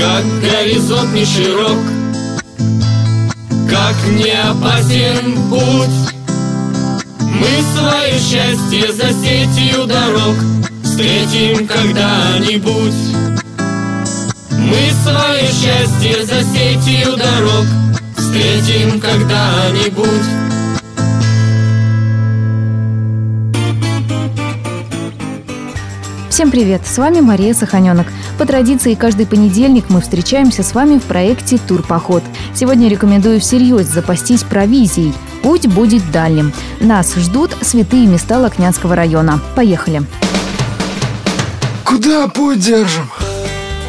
как горизонт не широк, как не опасен путь. Мы свое счастье за сетью дорог Встретим когда-нибудь Мы свое счастье за сетью дорог Встретим когда-нибудь Всем привет! С вами Мария Саханенок. По традиции, каждый понедельник мы встречаемся с вами в проекте «Турпоход». Сегодня рекомендую всерьез запастись провизией. Путь будет дальним. Нас ждут святые места Лакнянского района. Поехали! Куда путь держим?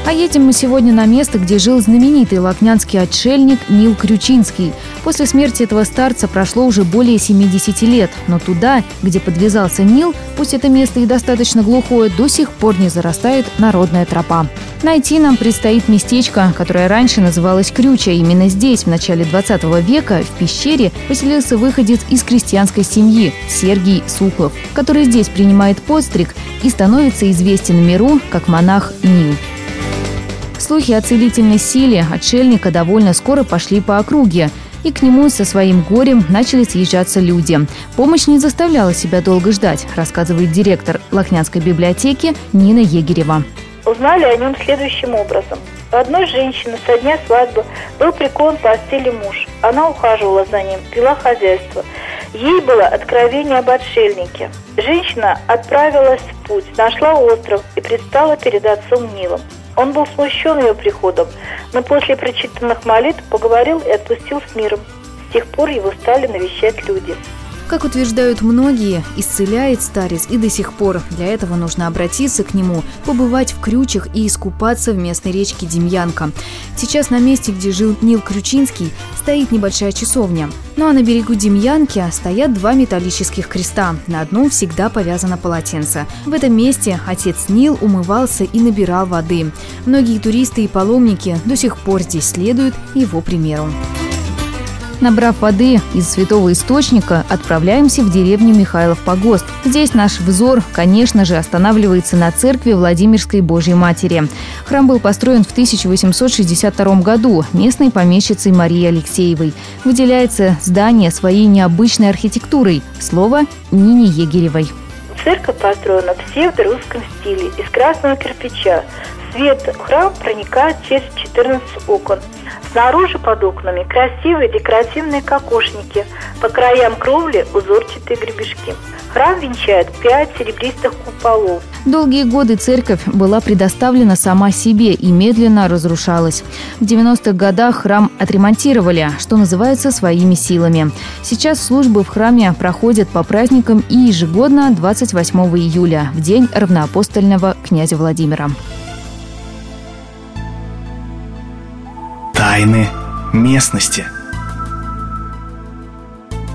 А едем мы сегодня на место, где жил знаменитый лакнянский отшельник Нил Крючинский. После смерти этого старца прошло уже более 70 лет, но туда, где подвязался Нил, пусть это место и достаточно глухое, до сих пор не зарастает народная тропа. Найти нам предстоит местечко, которое раньше называлось Крюча. Именно здесь, в начале 20 века, в пещере поселился выходец из крестьянской семьи Сергий Суклов, который здесь принимает подстриг и становится известен миру как монах Нил. Слухи о целительной силе отшельника довольно скоро пошли по округе, и к нему со своим горем начали съезжаться люди. Помощь не заставляла себя долго ждать, рассказывает директор Лохнянской библиотеки Нина Егерева. Узнали о нем следующим образом. У одной женщины со дня свадьбы был прикован в постели муж. Она ухаживала за ним, вела хозяйство. Ей было откровение об отшельнике. Женщина отправилась в путь, нашла остров и предстала перед отцом Нилом. Он был смущен ее приходом, но после прочитанных молитв поговорил и отпустил с миром. С тех пор его стали навещать люди. Как утверждают многие, исцеляет старец и до сих пор. Для этого нужно обратиться к нему, побывать в крючах и искупаться в местной речке Демьянка. Сейчас на месте, где жил Нил Крючинский, стоит небольшая часовня. Ну а на берегу Демьянки стоят два металлических креста. На одном всегда повязано полотенце. В этом месте отец Нил умывался и набирал воды. Многие туристы и паломники до сих пор здесь следуют его примеру. Набрав воды из святого источника, отправляемся в деревню Михайлов Погост. Здесь наш взор, конечно же, останавливается на церкви Владимирской Божьей Матери. Храм был построен в 1862 году местной помещицей Марией Алексеевой. Выделяется здание своей необычной архитектурой. Слово Нине Егеревой. Церковь построена в псевдорусском стиле из красного кирпича. Свет в храм проникает через 14 окон – Снаружи под окнами красивые декоративные кокошники, по краям кровли узорчатые гребешки. Храм венчает пять серебристых куполов. Долгие годы церковь была предоставлена сама себе и медленно разрушалась. В 90-х годах храм отремонтировали, что называется, своими силами. Сейчас службы в храме проходят по праздникам и ежегодно 28 июля, в день равноапостольного князя Владимира. Тайны местности –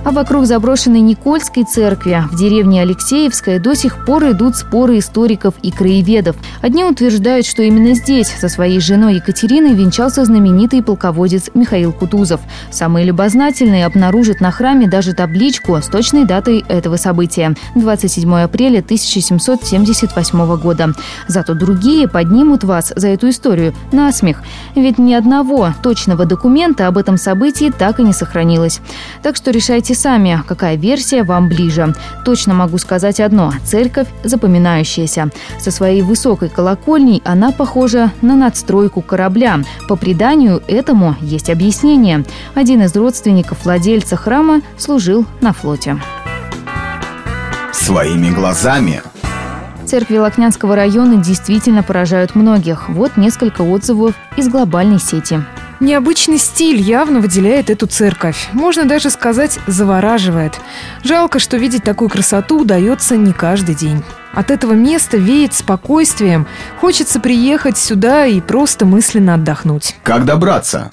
а вокруг заброшенной Никольской церкви в деревне Алексеевская до сих пор идут споры историков и краеведов. Одни утверждают, что именно здесь со своей женой Екатериной венчался знаменитый полководец Михаил Кутузов. Самые любознательные обнаружат на храме даже табличку с точной датой этого события – 27 апреля 1778 года. Зато другие поднимут вас за эту историю на смех. Ведь ни одного точного документа об этом событии так и не сохранилось. Так что решайте сами, какая версия вам ближе. Точно могу сказать одно – церковь запоминающаяся. Со своей высокой колокольней она похожа на надстройку корабля. По преданию этому есть объяснение. Один из родственников владельца храма служил на флоте. Своими глазами Церкви Лакнянского района действительно поражают многих. Вот несколько отзывов из глобальной сети. Необычный стиль явно выделяет эту церковь. Можно даже сказать, завораживает. Жалко, что видеть такую красоту удается не каждый день. От этого места веет спокойствием. Хочется приехать сюда и просто мысленно отдохнуть. Как добраться?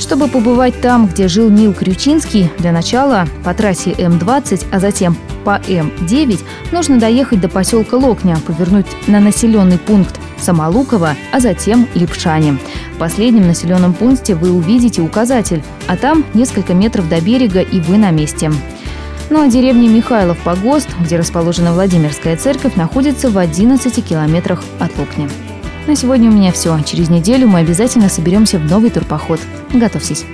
Чтобы побывать там, где жил Нил Крючинский, для начала по трассе М-20, а затем по М-9 нужно доехать до поселка Локня, повернуть на населенный пункт Самолуково, а затем Липшане. В последнем населенном пункте вы увидите указатель, а там несколько метров до берега и вы на месте. Ну а деревня Михайлов Погост, где расположена Владимирская церковь, находится в 11 километрах от Лукни. На сегодня у меня все. Через неделю мы обязательно соберемся в новый турпоход. Готовьтесь.